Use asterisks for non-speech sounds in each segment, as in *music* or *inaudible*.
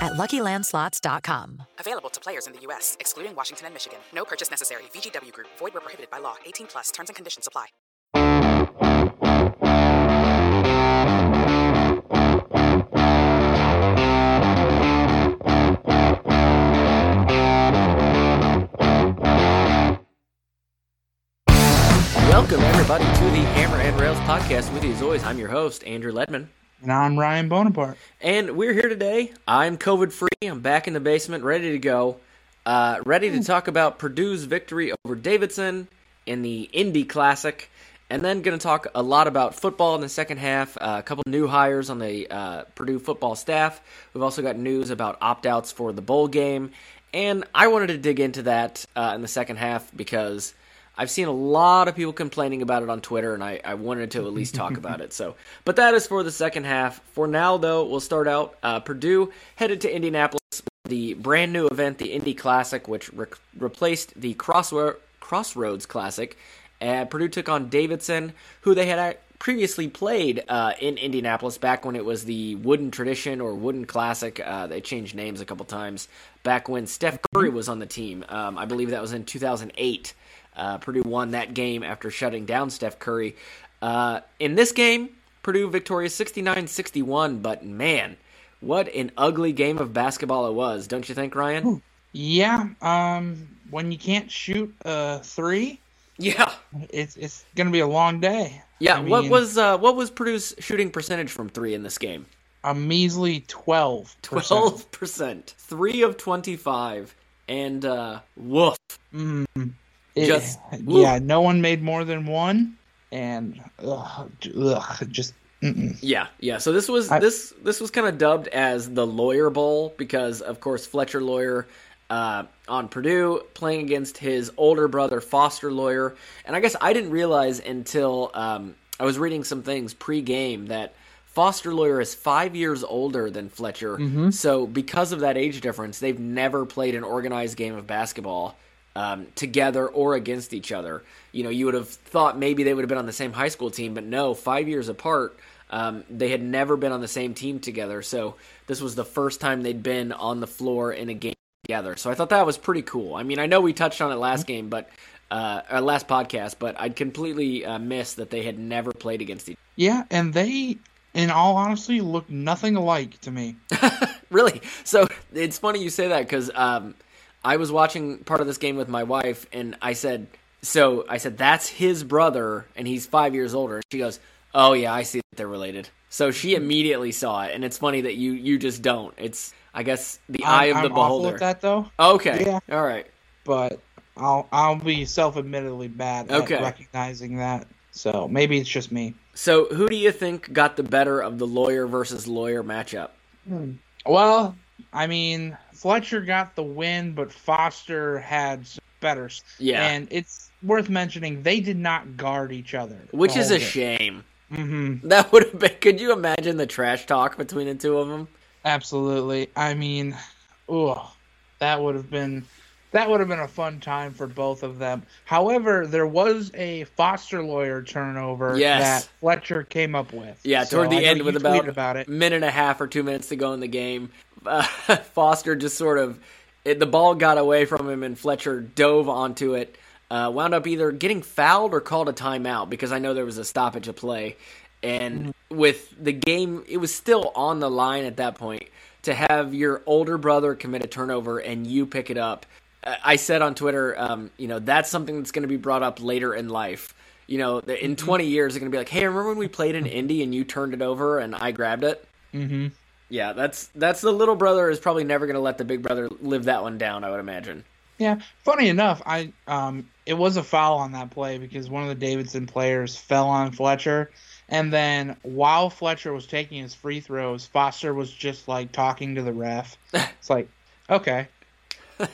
at LuckyLandSlots.com. Available to players in the U.S., excluding Washington and Michigan. No purchase necessary. VGW Group. Void where prohibited by law. 18 plus. Terms and conditions apply. Welcome, everybody, to the Hammer and Rails podcast. With you, as always, I'm your host, Andrew Ledman. And I'm Ryan Bonaparte. And we're here today. I'm COVID free. I'm back in the basement, ready to go. Uh, ready to talk about Purdue's victory over Davidson in the Indy Classic. And then going to talk a lot about football in the second half. Uh, a couple new hires on the uh, Purdue football staff. We've also got news about opt outs for the bowl game. And I wanted to dig into that uh, in the second half because I've seen a lot of people complaining about it on Twitter, and I, I wanted to at least talk *laughs* about it. So, but that is for the second half. For now, though, we'll start out. Uh, Purdue headed to Indianapolis, the brand new event, the Indy Classic, which re- replaced the Crossro- Crossroads Classic. And Purdue took on Davidson, who they had previously played uh, in Indianapolis back when it was the Wooden Tradition or Wooden Classic. Uh, they changed names a couple times back when Steph Curry was on the team. Um, I believe that was in 2008. Uh, Purdue won that game after shutting down Steph Curry. Uh, in this game, Purdue victorious 69 61, but man, what an ugly game of basketball it was, don't you think, Ryan? Yeah, um, when you can't shoot a three, Yeah. it's it's gonna be a long day. Yeah, I what was uh, what was Purdue's shooting percentage from three in this game? a measly twelve? Twelve percent, three of twenty-five, and uh, woof. Mm, Just- *laughs* yeah, no one made more than one, and ugh, ugh, just mm-mm. Yeah, yeah. So this was I- this this was kind of dubbed as the Lawyer Bowl because, of course, Fletcher Loyer uh, on Purdue playing against his older brother Foster Loyer, and I guess I didn't realize until um, I was reading some things pre-game that Foster Loyer is five years older than Fletcher. So because of that age difference, they've never played an organized game of basketball um, together or against each other. You know, you would have thought maybe they would have been on the same high school team, but no, five years apart. Um, they had never been on the same team together, so this was the first time they'd been on the floor in a game together. So I thought that was pretty cool. I mean, I know we touched on it last game, but uh, our last podcast, but I'd completely uh, missed that they had never played against each. other. yeah, and they, in all honesty, look nothing alike to me. *laughs* Really? So it's funny you say that because um, I was watching part of this game with my wife, and I said, "So I said that's his brother, and he's five years older." And she goes, "Oh yeah, I see that they're related." So she immediately saw it, and it's funny that you you just don't. It's I guess the I'm, eye of I'm the beholder. awful at that though. Okay, Yeah. all right. but I'll I'll be self-admittedly bad at recognizing that. So maybe it's just me. So who do you think got the better of the lawyer versus lawyer matchup? Hmm. Well, I mean, Fletcher got the win, but Foster had some better. Yeah. and it's worth mentioning they did not guard each other, Which is a shame. Mm-hmm. That would have been. Could you imagine the trash talk between the two of them? Absolutely. I mean, oh, that would have been that would have been a fun time for both of them. However, there was a Foster Loyer turnover Yes. that Fletcher came up with. Yeah, So toward the end with about, about it. minute and a half or two minutes to go in the game, uh, *laughs* Foster just sort of it, the ball got away from him and Fletcher dove onto it. Uh, wound up either getting fouled or called a timeout because I know there was a stoppage of play. And Mm-hmm. with the game, it was still on the line at that point to have your older brother commit a turnover and you pick it up. I I said on Twitter, um, you know, that's something that's going to be brought up later in life. You know, in 20 years, they're going to be like, hey, remember when we played in Indy and you turned it over and I grabbed it? Mm-hmm. Yeah, that's that's the little brother is probably never going to let the big brother live that one down, I would imagine. Yeah, funny enough, I um it was a foul on that play because one of the Davidson players fell on Fletcher, and then while Fletcher was taking his free throws, Foster was just like talking to the ref. *laughs* It's like, okay,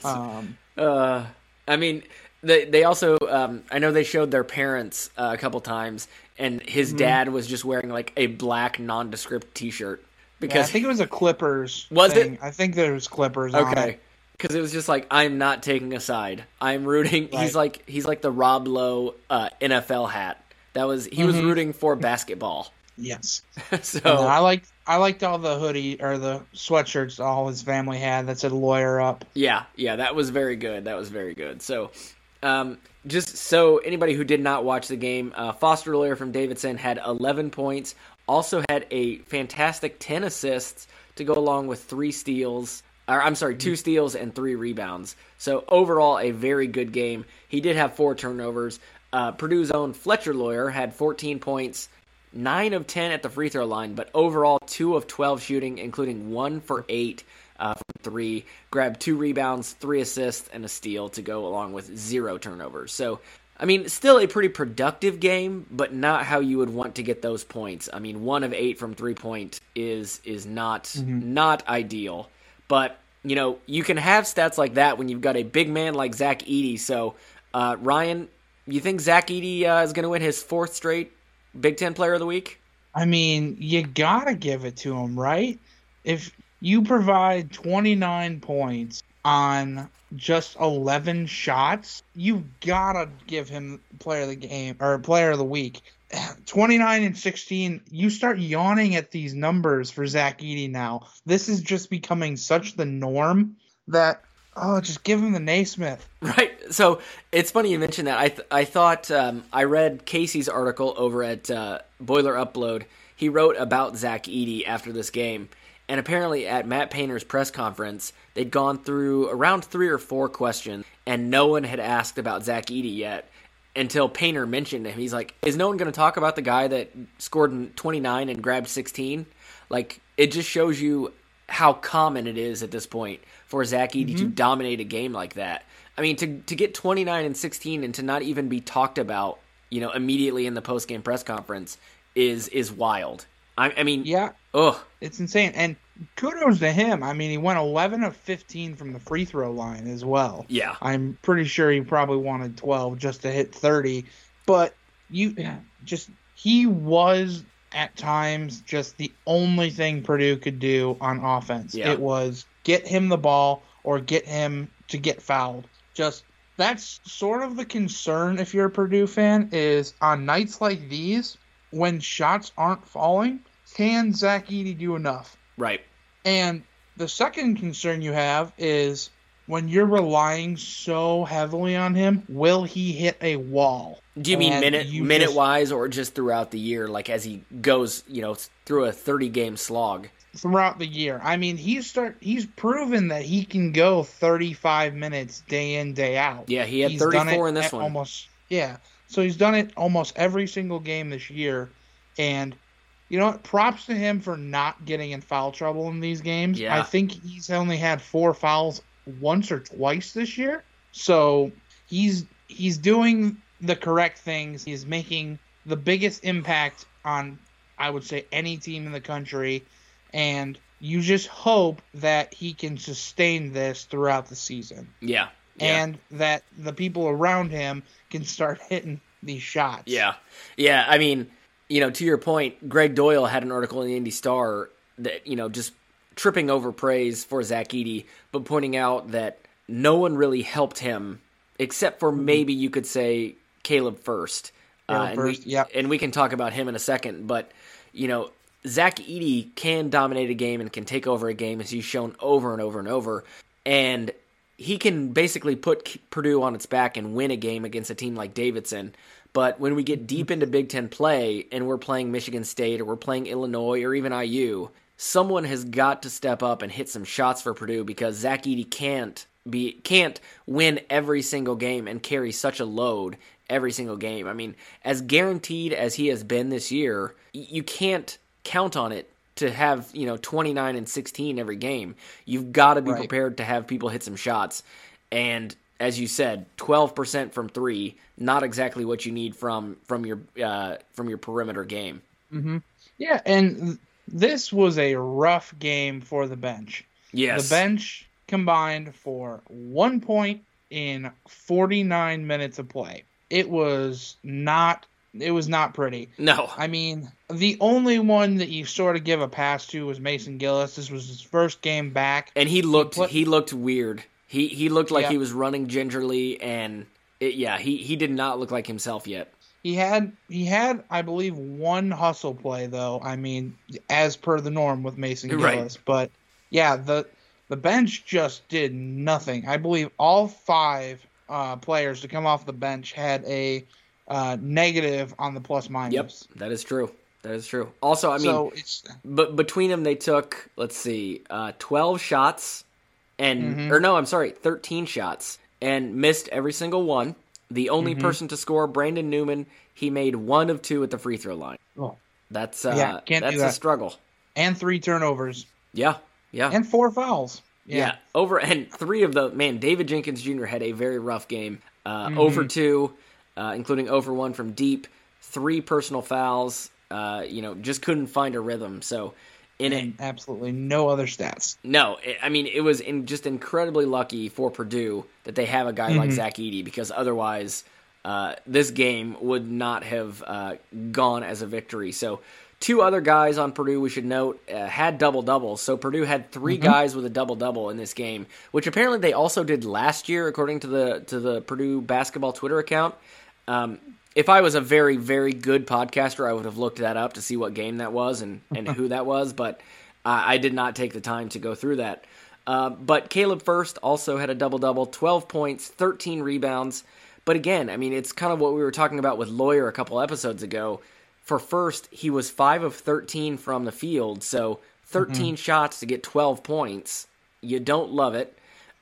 um, Uh, I mean, they they also um, I know they showed their parents uh, a couple times, and his Mhm. dad was just wearing like a black nondescript T-shirt yeah, I think it was a Clippers. Was it? I think there was Clippers. okay because it was just like I'm not taking a side. I'm rooting. He's like he's like the Rob Lowe uh, NFL hat. That was he was Mhm. rooting for basketball. *laughs* Yes. so I liked I liked all the hoodie or the sweatshirts all his family had that said lawyer up. Yeah, yeah, that was very good. That was very good. So, um, just so anybody who did not watch the game, uh, Foster Loyer from Davidson had 11 points, also had a fantastic 10 assists to go along with three steals. Or, I'm sorry, two steals and three rebounds. So overall, a very good game. He did have four turnovers. Uh, Purdue's own Fletcher Loyer had 14 points, nine of 10 at the free throw line, but overall two of 12 shooting, including one for eight uh, from three. Grabbed two rebounds, three assists, and a steal to go along with zero turnovers. So, I mean, still a pretty productive game, but not how you would want to get those points. I mean, one of eight from three point is is not not ideal. But you know, you can have stats like that when you've got a big man like Zach Edey. So, uh, Ryan, you think Zach Edey uh, is going to win his fourth straight Big Ten Player of the Week? I mean, you gotta give it to him, right? If you provide 29 points on just 11 shots, you gotta give him player of the game or player of the week. *sighs* 29 and 16, you start yawning at these numbers for Zach Edey now. This is just becoming such the norm that, oh, just give him the Naismith. Right. So it's funny you mentioned that. I th- I thought um, I read Casey's article over at uh, Boiler Upload. He wrote about Zach Edey after this game, and apparently at Matt Painter's press conference, they'd gone through around three or four questions, and no one had asked about Zach Edey yet until Painter mentioned him. He's like, "Is no one going to talk about the guy that scored 29 and grabbed 16?" Like it just shows you how common it is at this point for Zach Edey to Mhm. dominate a game like that. I mean, to to get 29 and 16 and to not even be talked about, you know, immediately in the post game press conference is is wild. I, I mean, Yeah, ugh, it's insane. And kudos to him. I mean, he went 11 of 15 from the free throw line as well. yeah, I'm pretty sure he probably wanted 12 just to hit 30, but you just he was at times just the only thing Purdue could do on offense. Yeah. It was get him the ball or get him to get fouled. Just that's sort of the concern if you're a Purdue fan is on nights like these when shots aren't falling, can Zach Edey do enough? right, And the second concern you have is when you're relying so heavily on him, will he hit a wall? Do you mean And minute you minute just- wise or just throughout the year, like as he goes, you know, through a 30 game slog? throughout the year? I mean, he's start he's proven that he can go 35 minutes day in day out. Yeah, he had 34 in this one. Almost yeah. So he's done it almost every single game this year, and you know what? Props to him for not getting in foul trouble in these games. Yeah. I think he's only had four fouls once or twice this year. So he's he's doing the correct things. He's making the biggest impact on I would say any team in the country and you just hope that he can sustain this throughout the season Yeah. Yeah. and that the people around him can start *laughs* hitting these shots. Yeah. Yeah. I mean, you know, to your point, Gregg Doyle had an article in the Indy Star that, you know, just tripping over praise for Zach Edey, but pointing out that no one really helped him except for maybe you could say Caleb Furst. Mm-hmm. And First, we, yep. And we can talk about him in a second, but, you know, Zach Edey can dominate a game and can take over a game as he's shown over and over and over. And he can basically put Purdue on its back and win a game against a team like Davidson. But when we get deep into Big Ten play and we're playing Michigan State or we're playing Illinois or even IU, someone has got to step up and hit some shots for Purdue because Zach Edey can't be can't win every single game and carry such a load every single game. I mean, as guaranteed as he has been this year, you can't count on it to have, you know, 29 and 16 every game. You've got to be Right. prepared to have people hit some shots. And as you said, 12% from 3, not exactly what you need from from your uh, from your perimeter game. Yeah, and this was a rough game for the bench. Yes. The bench combined for one point in 49 minutes of play. It was not it was not pretty. No. I mean, the only one that you sort of give a pass to was Mason Gillis. This was his first game back. And he looked put- he looked weird. He he looked like Yeah. he was running gingerly and it, yeah, he he did not look like himself yet. He had he had I believe one hustle play though. I mean, as per the norm with Mason Right. Gillis, but yeah, the the bench just did nothing. I believe all five uh, players to come off the bench had a uh, negative on the plus minus. Yep, that is true. That is true. Also, I mean, so but between them they took let's see uh, 12 shots and Mm-hmm. or no i'm sorry 13 shots and missed every single one the only Mm-hmm. person to score brandon newman he made one of two at the free throw line oh, that's uh Yeah, can't do that's a that. struggle and three turnovers yeah yeah and four fouls. yeah. Yeah. over and three of the man david jenkins jr had a very rough game uh Mm-hmm. over two uh including over one from deep three personal fouls uh you know just couldn't find a rhythm so in it absolutely no other stats. No, it, I mean it was in, just incredibly lucky for Purdue that they have a guy like Zach Edey because otherwise uh, this game would not have uh, gone as a victory. So two other guys on Purdue we should note uh, had double doubles. So Purdue had 3 guys with a double double in this game, which apparently they also did last year according to the to the Purdue basketball Twitter account. Um, if I was a very, very good podcaster, I would have looked that up to see what game that was and, and who that was, but uh, I did not take the time to go through that. Uh, but Caleb Furst also had a double double 12 points, 13 rebounds. But again, I mean, it's kind of what we were talking about with Loyer a couple episodes ago. For Furst, he was 5 of 13 from the field, so 13 shots to get 12 points. You don't love it.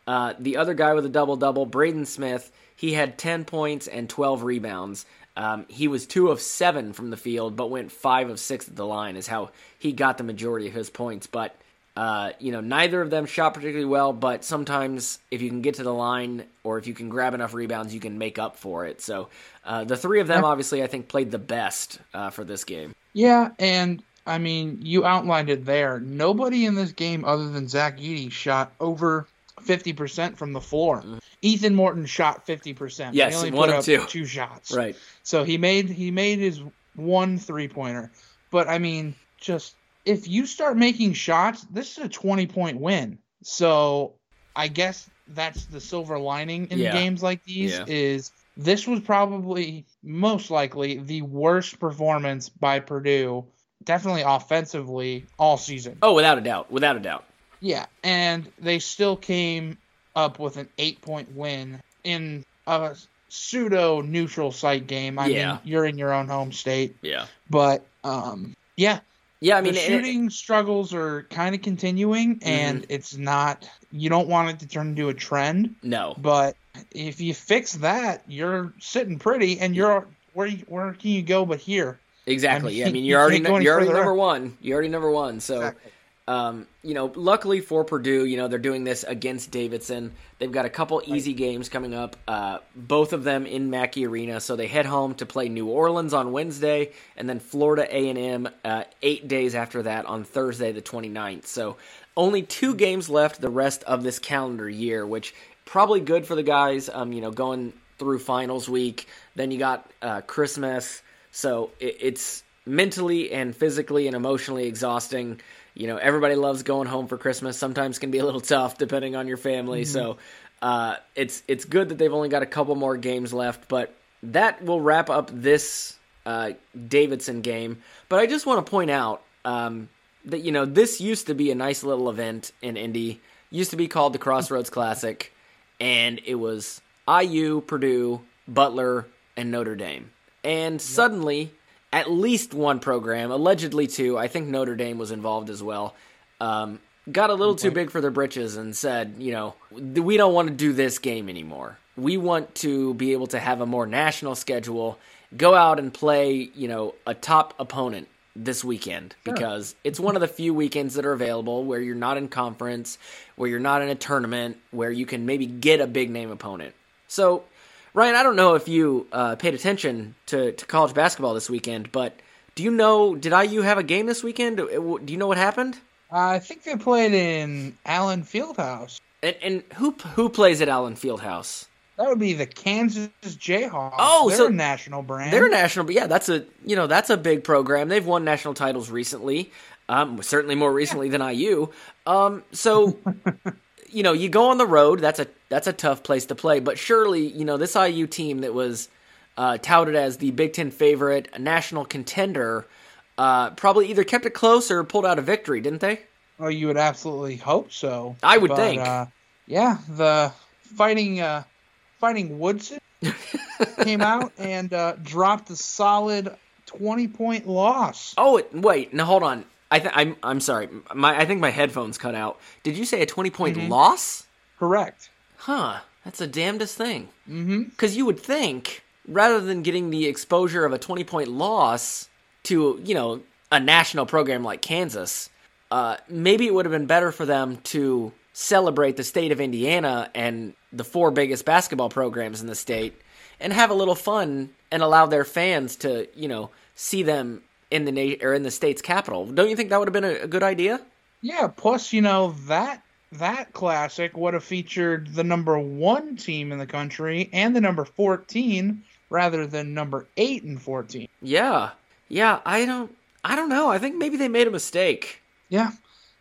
Uh, the other guy with a double double, Braden Smith, he had 10 points and 12 rebounds. Um, he was two of seven from the field, but went five of six at the line, is how he got the majority of his points. But, uh, you know, neither of them shot particularly well, but sometimes if you can get to the line or if you can grab enough rebounds, you can make up for it. So uh, the three of them, obviously, I think, played the best uh, for this game. Yeah, and I mean, you outlined it there. Nobody in this game other than Zach Edey shot over 50% from the floor. Ethan Morton shot 50%. Mm-hmm. Yes, he only one put of up two. two shots. Right. So he made he made his one three-pointer. But I mean, just if you start making shots, this is a 20-point win. So I guess that's the silver lining in Yeah. games like these Yeah. is this was probably most likely the worst performance by Purdue, definitely offensively all season. Oh, without a doubt. Without a doubt. Yeah, and they still came up with an eight-point win in a pseudo neutral site game. I Yeah. mean, you're in your own home state, Yeah. but um, yeah, Yeah, I mean, the and it- shooting struggles are kind of continuing, Mm-hmm. and it's not. You don't want it to turn into a trend, no. but if you fix that, you're sitting pretty, and you're where where can you go but here? Exactly. I yeah, I mean, *laughs* mean you you're already can't go any you're already number one. You're already number one. So, Exactly. Um, you know, luckily for Purdue, you know they're doing this against Davidson. They've got a couple easy games coming up. Uh, both of them in Mackey Arena. So they head home to play New Orleans on Wednesday, and then Florida A and M uh, eight days after that on Thursday the 29th. So only two games left the rest of this calendar year, which probably good for the guys. Um, you know, going through finals week. Then you got uh, Christmas. So it, it's mentally and physically and emotionally exhausting. You know, everybody loves going home for Christmas. Sometimes can be a little tough depending on your family. So uh, it's it's good that they've only got a couple more games left, but that will wrap up this uh, Davidson game. But I just want to point out um, that you know this used to be a nice little event in Indy. Used to be called the Crossroads Classic, and it was IU, Purdue, Butler, and Notre Dame. And suddenly, at least one program, allegedly two, I think Notre Dame was involved as well, um, got a little too big for their britches and said, you know, we don't want to do this game anymore. We want to be able to have a more national schedule, go out and play, you know, a top opponent this weekend because it's one of the few weekends that are available where you're not in conference, where you're not in a tournament, where you can maybe get a big name opponent. So, Ryan, I don't know if you uh, paid attention to, to college basketball this weekend, but do you know, did IU have a game this weekend? Do you know what happened? I think they played in Allen Fieldhouse. And, and who who plays at Allen Fieldhouse? That would be the Kansas Jayhawks. Oh, they're so a national brand. They're national, but yeah, that's a you know that's a big program. They've won national titles recently, um, certainly more recently than IU. Um, so *laughs* you know, you go on the road. That's a that's a tough place to play. But surely, you know, this IU team that was uh, touted as the Big Ten favorite, a national contender, uh, probably either kept it close or pulled out a victory, didn't they? Well, you would absolutely hope so. I would But, think. Uh, yeah, the fighting uh, fighting Woodson *laughs* came out and uh, dropped a solid twenty point loss. Oh wait, now hold on. I th- I'm I'm sorry. My I think my headphones cut out. Did you say a twenty point Mm-hmm. loss? Correct. Huh. That's the damnedest thing. Mm-hmm. Because you would think, rather than getting the exposure of a 20 point loss to, you know, a national program like Kansas, uh, maybe it would have been better for them to celebrate the state of Indiana and the four biggest basketball programs in the state and have a little fun and allow their fans to, you know, see them in the na- or in the state's capital. Don't you think that would have been a, a good idea? Yeah. Plus, you know that that classic would have featured the number one team in the country and the number fourteen rather than number eight and fourteen. Yeah. Yeah, I don't I don't know. I think maybe they made a mistake. Yeah.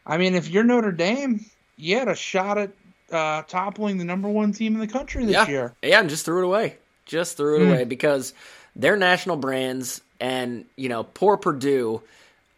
I mean, if you're Notre Dame, you had a shot at uh, toppling the number one team in the country this yeah. year. Yeah, and just threw it away. Just threw it Hmm. away because they're national brands, and you know, poor Purdue.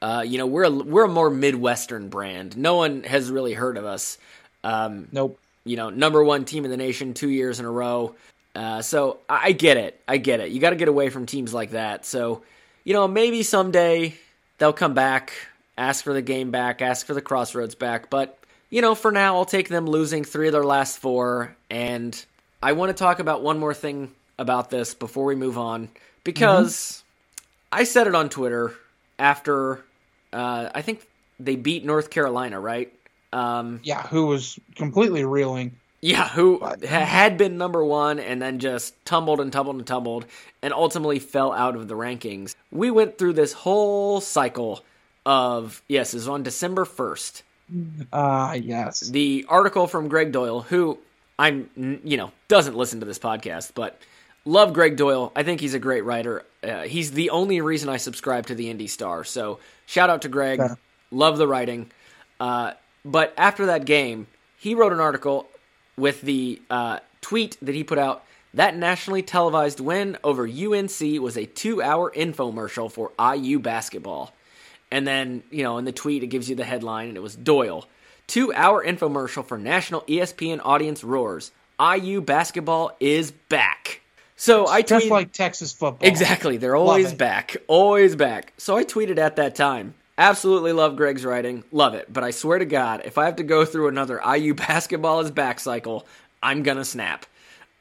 Uh, you know, we're a, we're a more midwestern brand. No one has really heard of us. Um, Nope. you know, number one team in the nation two years in a row. Uh, so I I get it. I get it. You got to get away from teams like that. So, you know, maybe someday they'll come back, ask for the game back, ask for the crossroads back. But, you know, for now, I'll take them losing three of their last four. And I want to talk about one more thing about this before we move on because I said it on Twitter after uh, I think they beat North Carolina, right? Um, Yeah, who was completely reeling. yeah, who ha- had been number one and then just tumbled and tumbled and tumbled and ultimately fell out of the rankings. We went through this whole cycle of, yes, it was on December 1st. Ah, yes. The article from Gregg Doyle, who I'm, you know, doesn't listen to this podcast, but love Gregg Doyle. I think he's a great writer. Uh, he's the only reason I subscribe to the Indy Star. So shout out to Gregg. Fair. Love the writing. Uh, but after that game, he wrote an article with the uh, tweet that he put out. That nationally televised win over UNC was a two hour infomercial for IU basketball. And then, you know, in the tweet, it gives you the headline, and it was Doyle. Two hour infomercial for national ESPN audience roars. IU basketball is back. So I Just tweeted. like Texas football. Exactly. They're always back. Always back. So I tweeted at that time. Absolutely love Gregg's writing. Love it. But I swear to God, if I have to go through another IU *laughs* basketball is back cycle, I'm going to snap.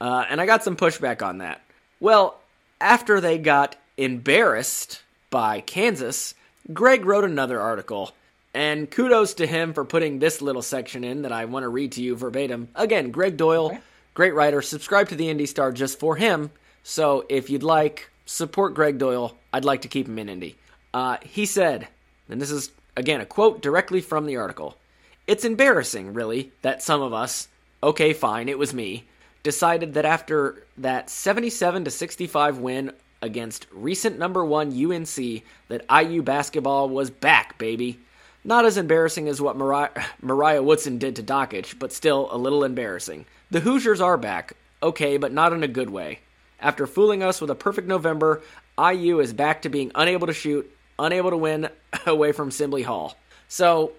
Uh, and I got some pushback on that. Well, after they got embarrassed by Kansas, Gregg wrote another article. And kudos to him for putting this little section in that I want to read to you verbatim. Again, Gregg Doyle. Great writer. Subscribe to the Indy Star just for him. So if you'd like, support Gregg Doyle. I'd like to keep him in Indy. Uh, he said, and this is, again, a quote directly from the article It's embarrassing, really, that some of us, okay, fine, it was me, decided that after that 77 to 65 win against recent number one UNC, that IU basketball was back, baby. Not as embarrassing as what Mariah, *laughs* Mariah Woodson did to Dakich, but still a little embarrassing. The Hoosiers are back, okay, but not in a good way. After fooling us with a perfect November, IU is back to being unable to shoot, unable to win *laughs* away from Assembly Hall. So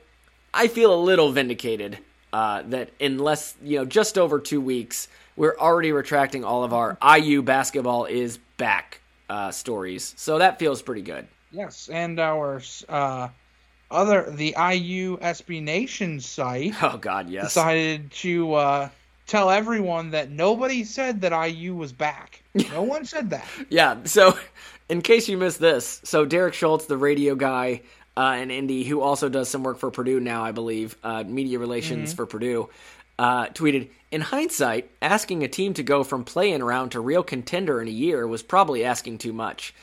I feel a little vindicated uh, that in less, you know, just over two weeks, we're already retracting all of our IU basketball is back uh, stories. So that feels pretty good. Yes, and our uh, other the IU SB Nation site. *laughs* Oh God, yes. Decided to uh, tell everyone that nobody said that IU was back. No *laughs* one said that. yeah. So, in case you missed this, so Derek Schultz, the radio guy uh, in Indy, who also does some work for Purdue now, I believe, uh, media relations mm-hmm. for Purdue, uh, tweeted, "In hindsight, asking a team to go from playing around to real contender in a year was probably asking too much."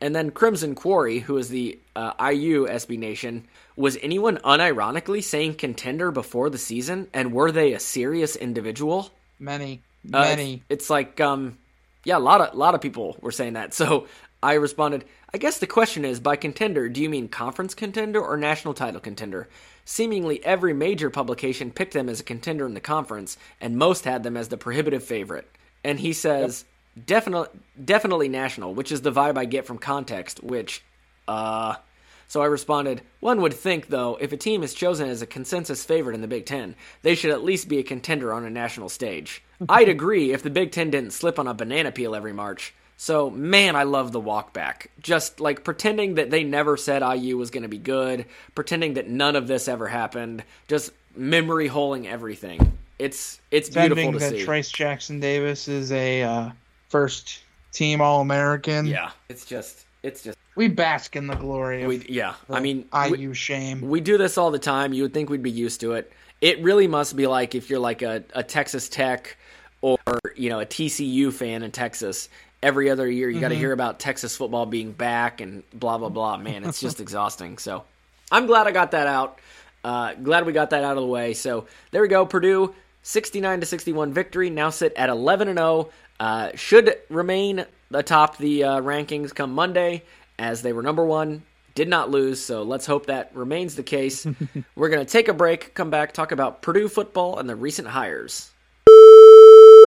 And then Crimson Quarry, who is the uh, IU SB Nation, was anyone unironically saying contender before the season? And were they a serious individual? Many, many. Uh, it's, it's, like, um, yeah, a lot of lot of people were saying that. So I responded, I guess the question is, by contender, do you mean conference contender or national title contender? Seemingly every major publication picked them as a contender in the conference, and most had them as the prohibitive favorite. And he says. Yep definitely definitely national, which is the vibe I get from context, which uh so I responded, one would think though, if a team is chosen as a consensus favorite in the Big 10, they should at least be a contender on a national stage. *laughs* I'd agree if the Big 10 didn't slip on a banana peel every March. So, man, I love the walk back. Just like pretending that they never said IU was going to be good, pretending that none of this ever happened, just memory holing everything. It's it's beautiful to that see. Trayce Jackson Davis is a uh, first team All American. Yeah, it's just it's just we bask in the glory of we, yeah. I mean, IU we, shame. We do this all the time. You would think we'd be used to it. It really must be like if you're like a, a Texas Tech or you know a TCU fan in Texas. Every other year, you mm-hmm. got to hear about Texas football being back and blah blah blah. Man, it's just *laughs* exhausting. So, I'm glad I got that out. Uh, glad we got that out of the way. So there we go. Purdue 69 to 61 victory. Now sit at 11 and 0. Uh, should remain atop the uh, rankings come Monday, as they were number one, did not lose. So let's hope that remains the case. *laughs* we're going to take a break, come back, talk about Purdue football and the recent hires.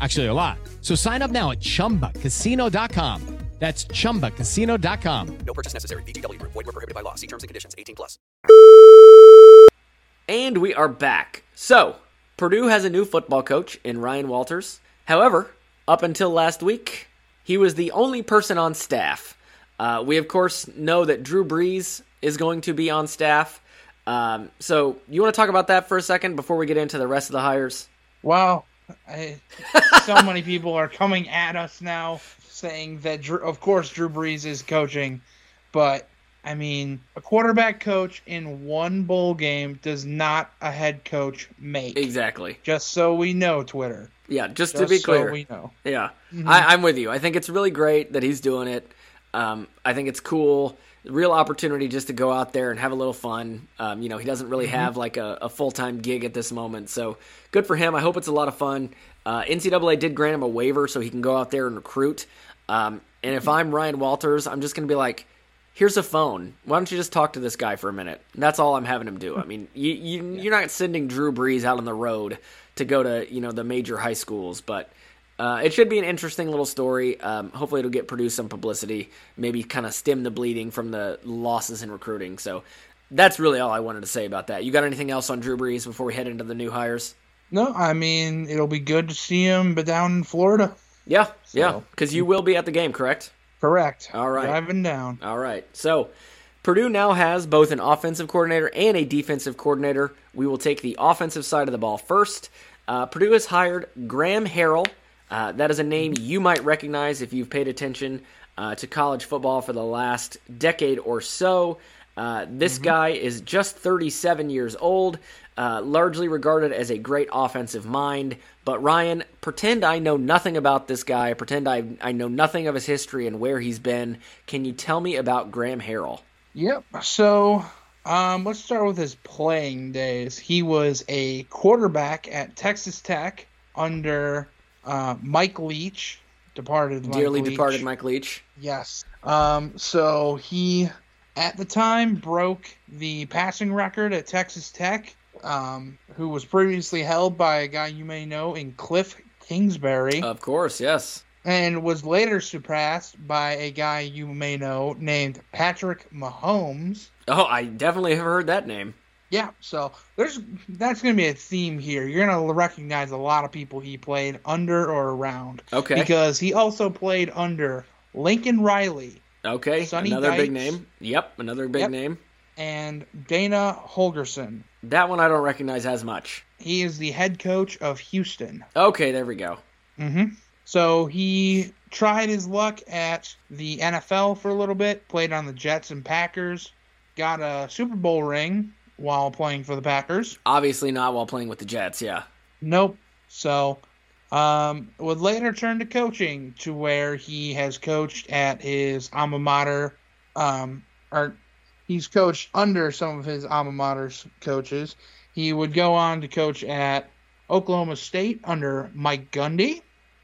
Actually, a lot. So sign up now at ChumbaCasino.com. That's ChumbaCasino.com. No purchase necessary. VGW. Void were prohibited by law. See terms and conditions. 18 plus. And we are back. So, Purdue has a new football coach in Ryan Walters. However, up until last week, he was the only person on staff. Uh, we, of course, know that Drew Brees is going to be on staff. Um, so, you want to talk about that for a second before we get into the rest of the hires? Wow. I, so *laughs* many people are coming at us now saying that, Drew, of course, Drew Brees is coaching, but I mean, a quarterback coach in one bowl game does not a head coach make. Exactly. Just so we know, Twitter. Yeah, just, just to be clear. So we know. Yeah, mm-hmm. I, am with you. I think it's really great that he's doing it. Um, I think it's cool real opportunity just to go out there and have a little fun. Um, you know, he doesn't really have like a, a full time gig at this moment, so good for him. I hope it's a lot of fun. Uh, NCAA did grant him a waiver so he can go out there and recruit. Um, and if I'm Ryan Walters, I'm just going to be like, here's a phone. Why don't you just talk to this guy for a minute? And that's all I'm having him do. I mean, you, you *laughs* you're not sending Drew Brees out on the road to go to you know the major high schools, but. Uh, it should be an interesting little story. Um, hopefully, it'll get produced some publicity, maybe kind of stem the bleeding from the losses in recruiting. So, that's really all I wanted to say about that. You got anything else on Drew Brees before we head into the new hires? No, I mean it'll be good to see him, but down in Florida. Yeah, so. yeah, because you will be at the game, correct? Correct. All right, driving down. All right, so Purdue now has both an offensive coordinator and a defensive coordinator. We will take the offensive side of the ball first. Uh, Purdue has hired Graham Harrell uh, that is a name you might recognize if you've paid attention uh, to college football for the last decade or so. Uh, this mm-hmm. guy is just 37 years old, uh, largely regarded as a great offensive mind. But Ryan, pretend I know nothing about this guy. Pretend I, I know nothing of his history and where he's been. Can you tell me about Graham Harrell? Yep. So um, let's start with his playing days. He was a quarterback at Texas Tech under uh, Mike Leach, departed. Mike Dearly Leach. departed Mike Leach. Yes. Um, so he, at the time, broke the passing record at Texas Tech, um, who was previously held by a guy you may know in Cliff Kingsbury. Of course, yes. And was later surpassed by a guy you may know named Patrick Mahomes. Oh, I definitely have heard that name. Yeah, so there's that's going to be a theme here. You're going to recognize a lot of people he played under or around. Okay. Because he also played under Lincoln Riley. Okay. Sonny another Dykes, big name. Yep, another big yep, name. And Dana Holgorsen. That one I don't recognize as much. He is the head coach of Houston. Okay, there we go. Mm-hmm. So he tried his luck at the NFL for a little bit, played on the Jets and Packers, got a Super Bowl ring while playing for the Packers. Obviously not while playing with the Jets, yeah. Nope. So, um, would later turn to coaching to where he has coached at his alma mater, um, or he's coached under some of his alma mater's coaches. He would go on to coach at Oklahoma State under Mike Gundy.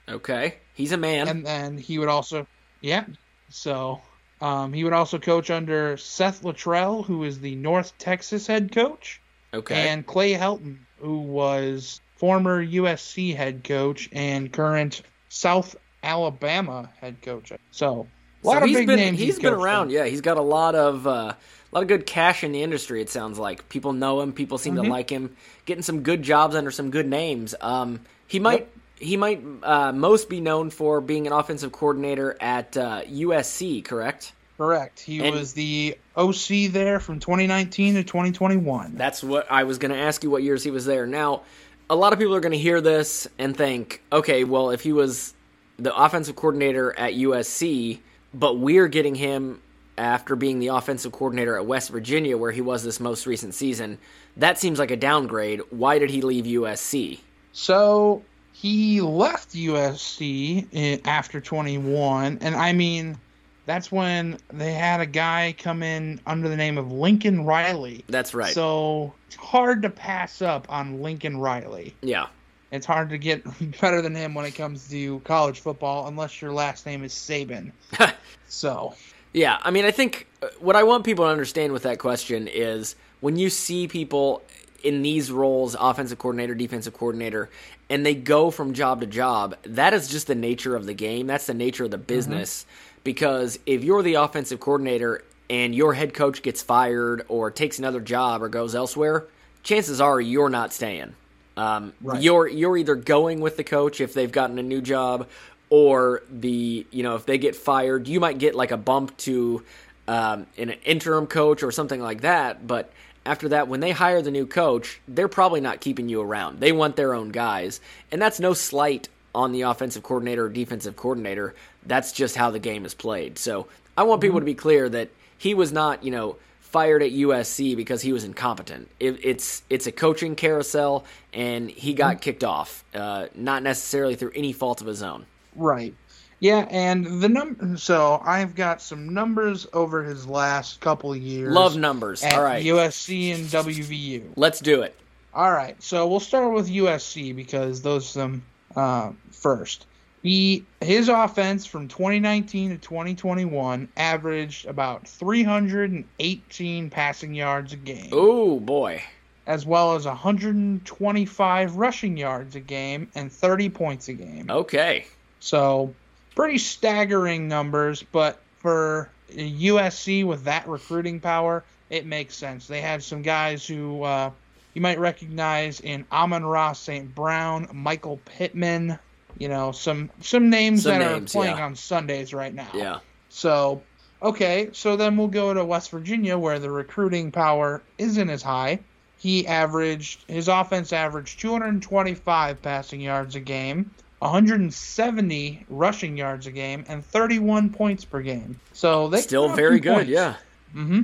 Okay. He's a man. And then he would also, yeah. So um, he would also coach under Seth Littrell, who is the North Texas head coach. Okay. And Clay Helton, who was former USC head coach and current South Alabama head coach. So a lot so of big been, names. he's, he's been around. Yeah, he's got a lot of uh, a lot of good cash in the industry. It sounds like people know him. People seem mm-hmm. to like him. Getting some good jobs under some good names. Um, he might. Yep. He might uh, most be known for being an offensive coordinator at uh, USC, correct? Correct. He and was the OC there from 2019 to 2021. That's what I was going to ask you what years he was there. Now, a lot of people are going to hear this and think, okay, well, if he was the offensive coordinator at USC, but we're getting him after being the offensive coordinator at West Virginia, where he was this most recent season, that seems like a downgrade. Why did he leave USC? So he left USC after 21, and I mean that's when they had a guy come in under the name of Lincoln Riley. That's right. So it's hard to pass up on Lincoln Riley. Yeah. It's hard to get *laughs* better than him when it comes to college football, unless your last name is Saban. *laughs* so. Yeah, I mean, I think uh, what I want people to understand with that question is when you see people in these roles, offensive coordinator, defensive coordinator, and they go from job to job, that is just the nature of the game. That's the nature of the mm-hmm. business. Mm-hmm because if you're the offensive coordinator and your head coach gets fired or takes another job or goes elsewhere, chances are you're not staying. Um, right. You're you're either going with the coach if they've gotten a new job, or the you know if they get fired, you might get like a bump to um, an interim coach or something like that. But after that, when they hire the new coach, they're probably not keeping you around. They want their own guys, and that's no slight on the offensive coordinator or defensive coordinator. That's just how the game is played. So I want people to be clear that he was not, you know, fired at USC because he was incompetent. It, it's it's a coaching carousel, and he got mm-hmm. kicked off, uh, not necessarily through any fault of his own. Right. Yeah, and the num so I've got some numbers over his last couple of years. Love numbers. All right. USC and WVU. Let's do it. All right, so we'll start with USC because those are them uh, first. He his offense from 2019 to 2021 averaged about 318 passing yards a game, Oh boy. as well as 125 rushing yards a game and 30 points a game. Okay. So pretty staggering numbers, but for USC with that recruiting power, it makes sense. They had some guys who uh, you might recognize in Amon-Ra St. Brown, Michael Pittman, you know, some some names Some that names, are playing yeah. on Sundays right now. Yeah. So, okay, so then we'll go to West Virginia where the recruiting power isn't as high. He averaged his offense averaged 225 passing yards a game, 170 rushing yards a game, and 31 points per game. So they Still very good. points. Yeah. hmm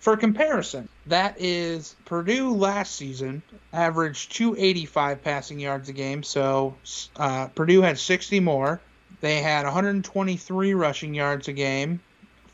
For comparison, that is Purdue last season averaged 285 passing yards a game. So uh, Purdue had 60 more. They had 123 rushing yards a game,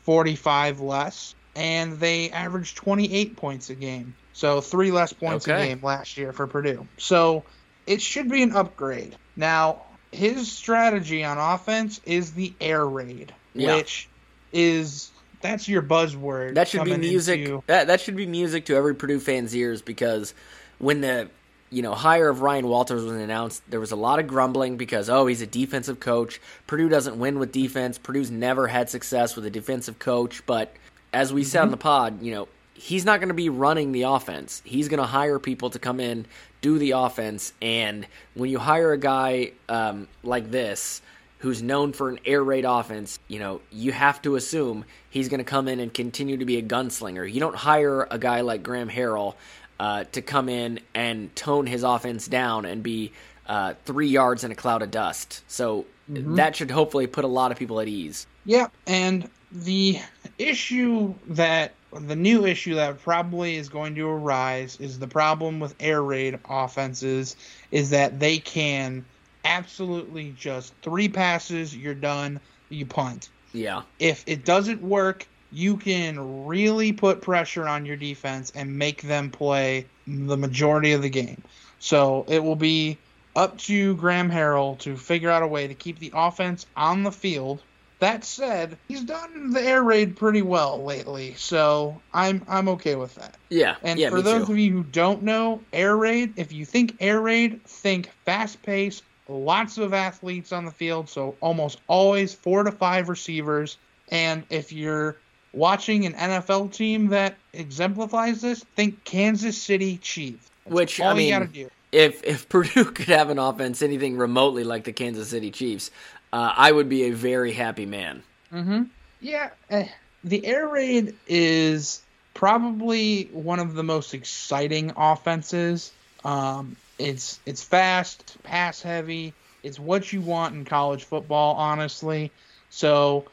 45 less, and they averaged 28 points a game. So three less points a game last year for Purdue. So it should be an upgrade. Now, his strategy on offense is the air raid, Yeah. which is that's your buzzword. That should be music. into- That that should be music to every Purdue fan's ears because when the you know hire of Ryan Walters was announced, there was a lot of grumbling because oh he's a defensive coach. Purdue doesn't win with defense. Purdue's never had success with a defensive coach. But as we said on mm-hmm. the pod, you know he's not going to be running the offense. He's going to hire people to come in do the offense. And when you hire a guy um, like this who's known for an air raid offense, you know, you have to assume he's going to come in and continue to be a gunslinger. You don't hire a guy like Graham Harrell uh, to come in and tone his offense down and be uh, three yards in a cloud of dust. So that should hopefully put a lot of people at ease. Yep, and the issue that the new issue that probably is going to arise is the problem with air raid offenses is that they can absolutely just three passes, you're done, you punt. Yeah. If it doesn't work, you can really put pressure on your defense and make them play the majority of the game. So it will be up to Graham Harrell to figure out a way to keep the offense on the field. That said, he's done the air raid pretty well lately, so I'm I'm okay with that. Yeah. And yeah, for those too. of you who don't know, air raid, if you think air raid, think fast pace, lots of athletes on the field, so almost always four to five receivers. And if you're watching an NFL team that exemplifies this, think Kansas City Chiefs. That's Which all I mean, you gotta do. if if *laughs* Purdue could have an offense anything remotely like the Kansas City Chiefs, uh, I would be a very happy man. Mm-hmm. Yeah, eh, the air raid is probably one of the most exciting offenses. Um, it's it's fast, pass heavy. It's what you want in college football, honestly. So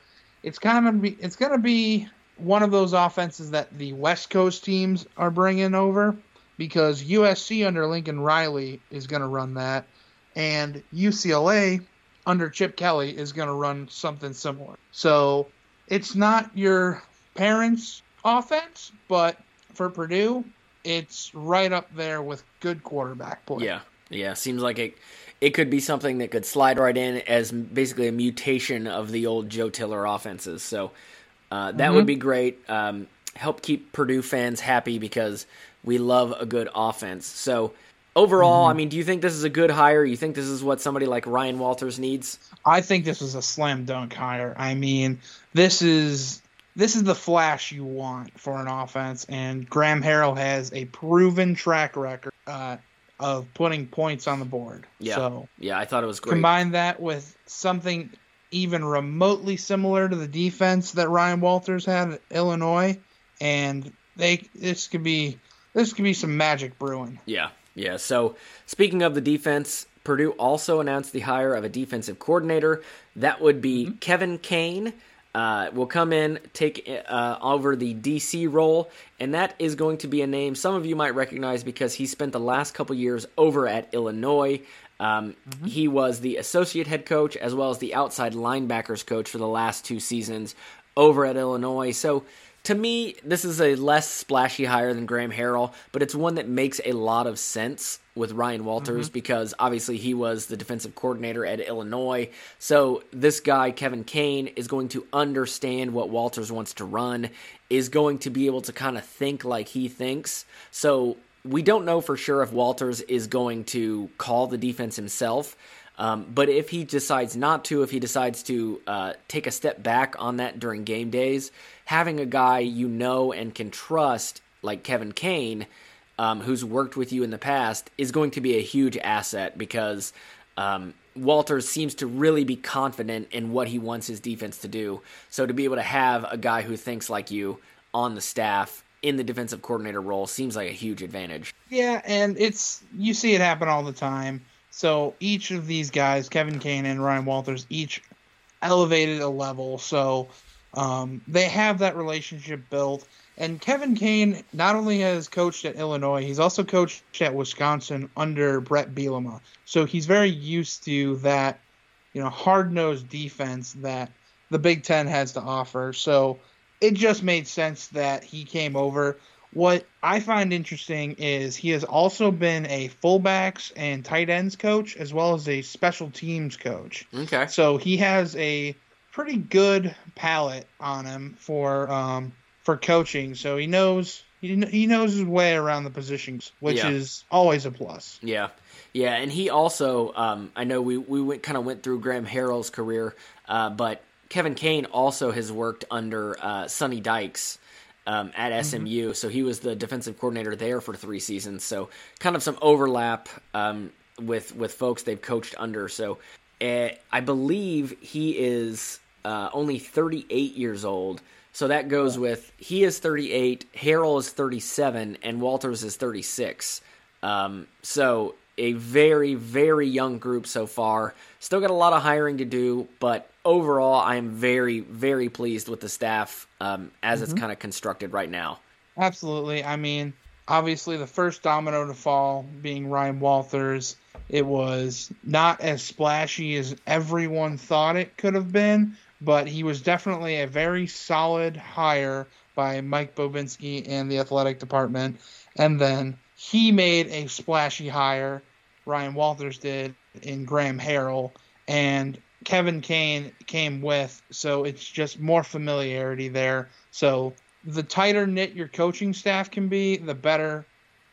it's kind of be it's gonna be one of those offenses that the West Coast teams are bringing over because USC under Lincoln Riley is gonna run that, and UCLA under Chip Kelly is going to run something similar. So it's not your parents' offense, but for Purdue, it's right up there with good quarterback play. Yeah, yeah. Seems like it. It could be something that could slide right in as basically a mutation of the old Joe Tiller offenses. So uh, that would be great. Um, help keep Purdue fans happy because we love a good offense. So overall, I mean, do you think this is a good hire? You think this is what somebody like Ryan Walters needs? I think this is a slam dunk hire. I mean, this is this is the flash you want for an offense, and Graham Harrell has a proven track record uh, of putting points on the board. Yeah, So yeah. I thought it was great. Combine that with something even remotely similar to the defense that Ryan Walters had at Illinois, and they this could be this could be some magic brewing. Yeah, yeah. So speaking of the defense, Purdue also announced the hire of a defensive coordinator. That would be Mm-hmm. Kevin Kane. Uh, will come in, take uh, over the DC role, and that is going to be a name some of you might recognize because he spent the last couple years over at Illinois. Um, He was the associate head coach as well as the outside linebackers coach for the last two seasons over at Illinois. So to me, this is a less splashy hire than Graham Harrell, but it's one that makes a lot of sense with Ryan Walters mm-hmm. because obviously he was the defensive coordinator at Illinois. So this guy, Kevin Kane, is going to understand what Walters wants to run, is going to be able to kind of think like he thinks. So we don't know for sure if Walters is going to call the defense himself. Um, but if he decides not to, if he decides to uh, take a step back on that during game days, having a guy you know and can trust like Kevin Kane, um, who's worked with you in the past, is going to be a huge asset because um, Walters seems to really be confident in what he wants his defense to do. So to be able to have a guy who thinks like you on the staff in the defensive coordinator role seems like a huge advantage. Yeah, and it's you see it happen all the time. So each of these guys, Kevin Kane and Ryan Walters, each elevated a level. So um, they have that relationship built. And Kevin Kane not only has coached at Illinois, he's also coached at Wisconsin under Bret Bielema. So he's very used to that, you know, hard nosed defense that the Big Ten has to offer. So it just made sense that he came over. What I find interesting is he has also been a fullbacks and tight ends coach as well as a special teams coach. Okay. So he has a pretty good palette on him for um, for coaching. So he knows he, he knows his way around the positions, which Yeah. is always a plus. Yeah, yeah, and he also, um, I know we we went kind of went through Graham Harrell's career, uh, but Kevin Kane also has worked under uh, Sonny Dykes um, at SMU, so he was the defensive coordinator there for three seasons. So kind of some overlap um, with with folks they've coached under. So uh, I believe he is uh, only 38 years old. So that goes with he is 38, Harrell is 37, and Walters is 36. Um, so a very, very young group so far. Still got a lot of hiring to do, but overall, I am very, very pleased with the staff um, as it's kind of constructed right now. Absolutely. I mean, obviously, the first domino to fall being Ryan Walters. It was not as splashy as everyone thought it could have been, but he was definitely a very solid hire by Mike Bobinski and the athletic department. And then he made a splashy hire, Ryan Walters did, in Graham Harrell. And Kevin Kane came with, so it's just more familiarity there. So the tighter knit your coaching staff can be, the better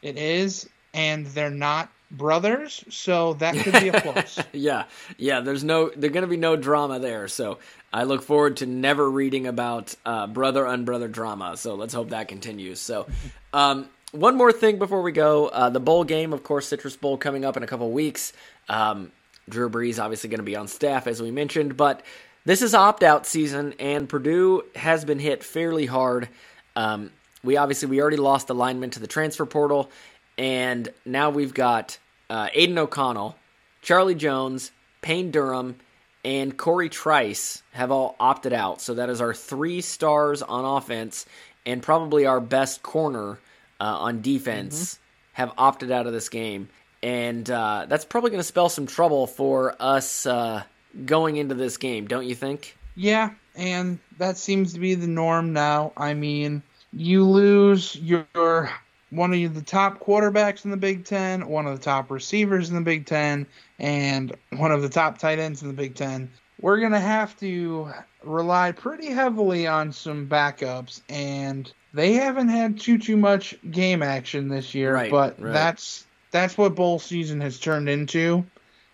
it is. And they're not brothers, so that could be a *laughs* plus. yeah, yeah. There's no, there's going to be no drama there. So I look forward to never reading about uh, brother unbrother drama. So let's hope that continues. So, *laughs* um, one more thing before we go: uh, the bowl game, of course, Citrus Bowl coming up in a couple weeks. Um, Drew Brees obviously going to be on staff, as we mentioned, but this is opt out season, and Purdue has been hit fairly hard. Um, we obviously we already lost alignment to the transfer portal, and now we've got uh, Aidan O'Connell, Charlie Jones, Payne Durham, and Corey Trice have all opted out. So that is our three stars on offense, and probably our best corner uh, on defense have opted out of this game, and uh, that's probably going to spell some trouble for us uh, going into this game, don't you think? Yeah, and that seems to be the norm now. I mean, you lose your one of the top quarterbacks in the Big Ten, one of the top receivers in the Big Ten, and one of the top tight ends in the Big Ten. We're gonna have to rely pretty heavily on some backups, and they haven't had too too much game action this year. Right, but right. that's that's what bowl season has turned into,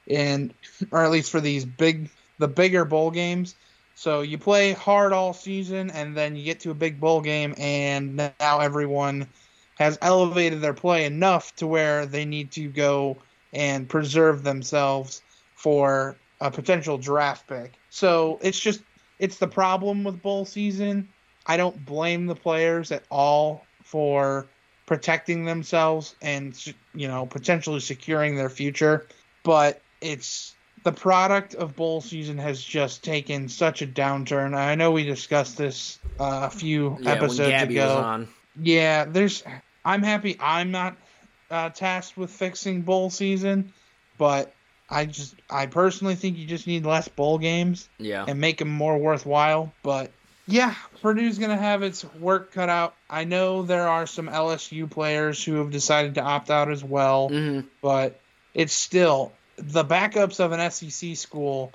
and or at least for these big the bigger bowl games. So you play hard all season, and then you get to a big bowl game, and now everyone has elevated their play enough to where they need to go and preserve themselves for a potential draft pick. So it's just it's the problem with bowl season. I don't blame the players at all for protecting themselves and you know potentially securing their future, but it's the product of bowl season has just taken such a downturn. I know we discussed this uh, a few Yeah, episodes when Gabby ago. was on. Yeah, there's. I'm happy I'm not uh, tasked with fixing bowl season, but I just I personally think you just need less bowl games Yeah. and make them more worthwhile. But yeah, Purdue's gonna have its work cut out. I know there are some LSU players who have decided to opt out as well, Mhm. but it's still the backups of an SEC school.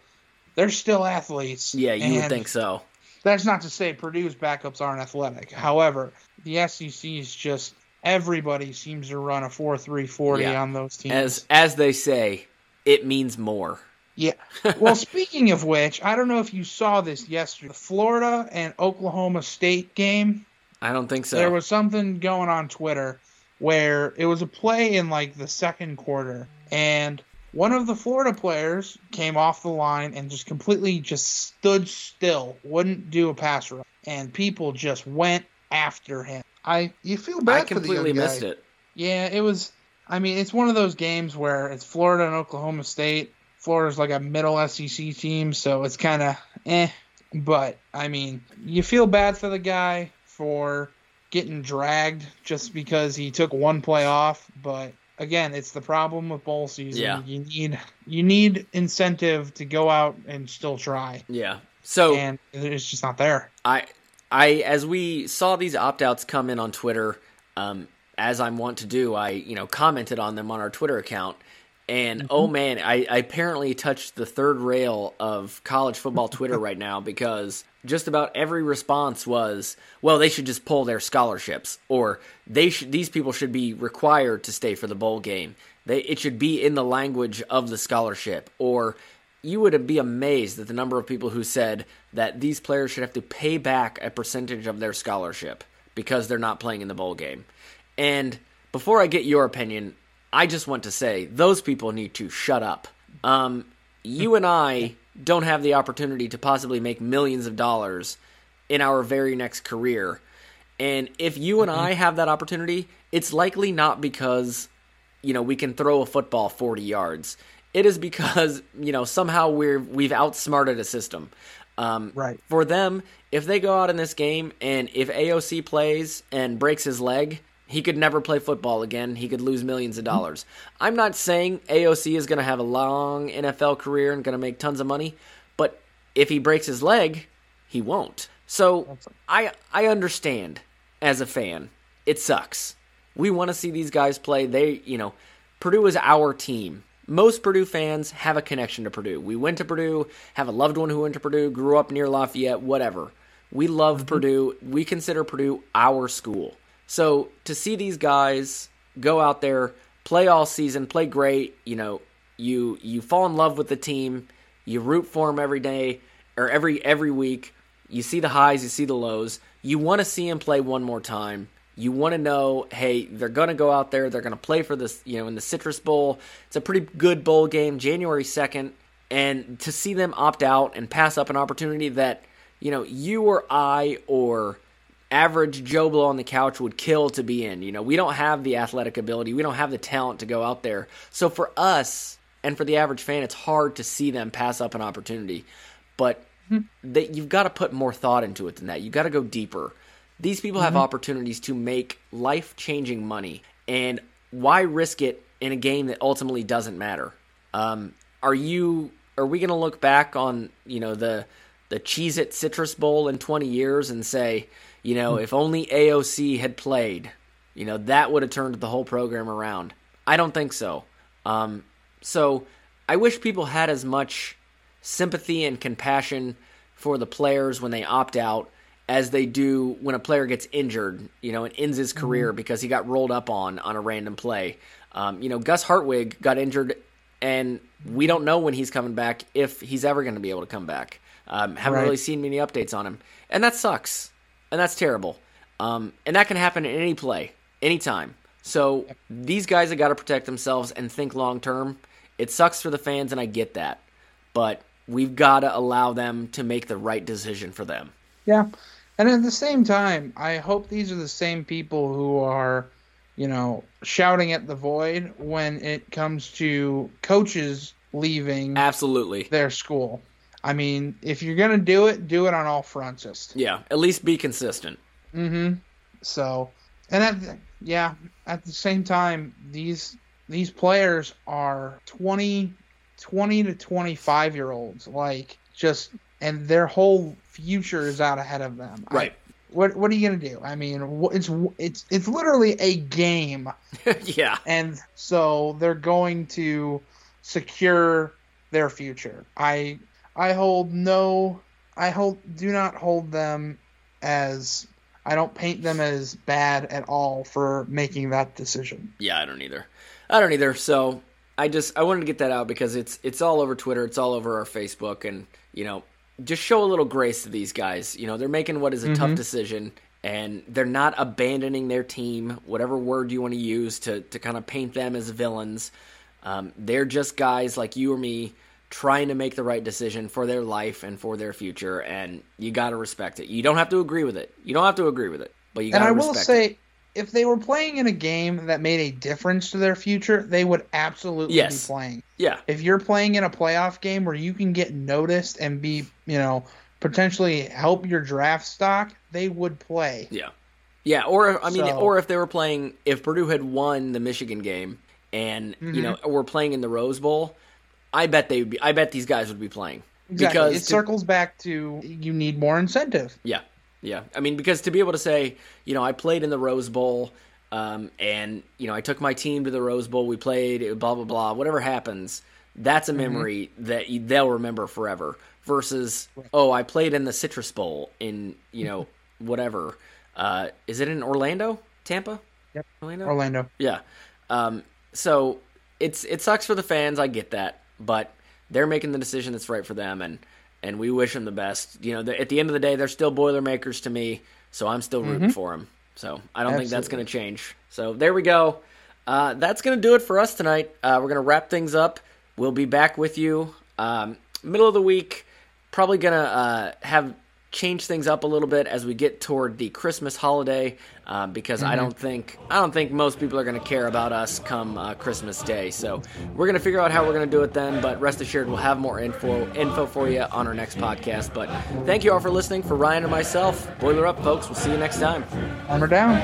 They're still athletes. Yeah, you would think so. That's not to say Purdue's backups aren't athletic. However, the SEC is just everybody seems to run a four three forty on those teams. As as they say, it means more. Yeah. Well, speaking of which, I don't know if you saw this yesterday. The Florida and Oklahoma State game. I don't think so. There was something going on Twitter where it was a play in like the second quarter, and one of the Florida players came off the line and just completely just stood still, wouldn't do a pass rush, and people just went after him. I you feel bad I for the completely guy. missed it. Yeah, it was. I mean, it's one of those games where it's Florida and Oklahoma State. Florida's like a middle SEC team, so it's kind of eh. But I mean, you feel bad for the guy for getting dragged just because he took one play off. But again, it's the problem with bowl season. Yeah. You need you need incentive to go out and still try, Yeah. So and it's just not there. I, I, as we saw these opt outs come in on Twitter, um, as I'm wont to do, I, you know, commented on them on our Twitter account. And mm-hmm. oh man, I, I apparently touched the third rail of college football Twitter *laughs* right now because just about every response was, well, they should just pull their scholarships, or they should, these people should be required to stay for the bowl game. They, it should be in the language of the scholarship, or you would be amazed at the number of people who said that these players should have to pay back a percentage of their scholarship because they're not playing in the bowl game. And before I get your opinion, I just want to say those people need to shut up. Um, you and I don't have the opportunity to possibly make millions of dollars in our very next career. And if you and I have that opportunity, it's likely not because you know we can throw a football 40 yards. It is because you know somehow we're we've outsmarted a system. Um, Right. For them, if they go out in this game and if AOC plays and breaks his leg, he could never play football again. He could lose millions of dollars. I'm not saying AOC is going to have a long NFL career and going to make tons of money, but if he breaks his leg, he won't. So I I understand as a fan. It sucks. We want to see these guys play. They, you know, Purdue is our team. Most Purdue fans have a connection to Purdue. We went to Purdue, have a loved one who went to Purdue, grew up near Lafayette, whatever. We love mm-hmm. Purdue. We consider Purdue our school. So to see these guys go out there, play all season, play great, you know, you you fall in love with the team, you root for them every day or every every week. You see the highs, you see the lows. You want to see them play one more time. You want to know, hey, they're going to go out there, they're going to play for this, you know, in the Citrus Bowl. It's a pretty good bowl game, January 2nd, and to see them opt out and pass up an opportunity that, you know, you or I or average Joe Blow on the couch would kill to be in. You know, we don't have the athletic ability, we don't have the talent to go out there. So for us and for the average fan, it's hard to see them pass up an opportunity. But that you've got to put more thought into it than that. You've got to go deeper. These people have opportunities to make life changing money. And why risk it in a game that ultimately doesn't matter? Um, are you are we going to look back on, you know, the the Cheez It Citrus Bowl in 20 years and say, you know, if only AOC had played, you know, that would have turned the whole program around. I don't think so. Um, so I wish people had as much sympathy and compassion for the players when they opt out as they do when a player gets injured, you know, and ends his career because he got rolled up on on a random play. Um, you know, Gus Hartwig got injured, and we don't know when he's coming back if he's ever going to be able to come back. Um, haven't Right. really seen many updates on him, and that sucks, and that's terrible. Um, and that can happen in any play, anytime. So these guys have got to protect themselves and think long term. It sucks for the fans, and I get that, but we've got to allow them to make the right decision for them. Yeah. And at the same time, I hope these are the same people who are, you know, shouting at the void when it comes to coaches leaving Absolutely. their school. I mean, if you're going to do it, do it on all fronts. Just. Yeah, at least be consistent. Mm-hmm. So, and at the, yeah, at the same time, these these players are 20 to 25 year olds, like just, and their whole future is out ahead of them. Right. I, what what are you gonna do? I mean, it's it's it's literally a game. *laughs* yeah. And so they're going to secure their future. I I hold no I hold do not hold them as I don't paint them as bad at all for making that decision. Yeah, I don't either. I don't either. So I just I wanted to get that out because it's it's all over Twitter, it's all over our Facebook, and you know just show a little grace to these guys. You know, they're making what is a mm-hmm. tough decision and they're not abandoning their team, whatever word you want to use to, to kind of paint them as villains. Um, they're just guys like you or me trying to make the right decision for their life and for their future, and you got to respect it. You don't have to agree with it. You don't have to agree with it, but you got to respect it. And I will say, it if they were playing in a game that made a difference to their future, they would absolutely yes. be playing. Yeah. If you're playing in a playoff game where you can get noticed and be, you know, potentially help your draft stock, they would play. Yeah. Yeah, or I mean, so, or if they were playing, if Purdue had won the Michigan game, and mm-hmm. you know, we're playing in the Rose Bowl, I bet they would be. I bet these guys would be playing. Exactly. Because it to, circles back to you need more incentive. Yeah, yeah, I mean, because to be able to say, you know, I played in the Rose Bowl, um, and you know, I took my team to the Rose Bowl. We played, blah blah blah. Whatever happens, that's a mm-hmm. memory mm-hmm. that they'll remember forever. Versus, oh, I played in the Citrus Bowl in you know *laughs* whatever. Uh, is it in Orlando, Tampa? Yep, Orlando. Orlando. Yeah. Um, so it's it sucks for the fans. I get that, but they're making the decision that's right for them, and and we wish them the best. You know, at the end of the day, they're still Boilermakers to me, so I'm still rooting mm-hmm. for them. So I don't Absolutely. think that's going to change. So there we go. Uh, that's going to do it for us tonight. Uh, we're going to wrap things up. We'll be back with you um, middle of the week. Probably going to uh, have change things up a little bit as we get toward the Christmas holiday, uh, because mm-hmm. I don't think I don't think most people are going to care about us come uh, Christmas Day. So we're going to figure out how we're going to do it then. But rest assured, we'll have more info info for you on our next podcast. But thank you all for listening. For Ryan and myself, boiler up, folks. We'll see you next time. Hammer down.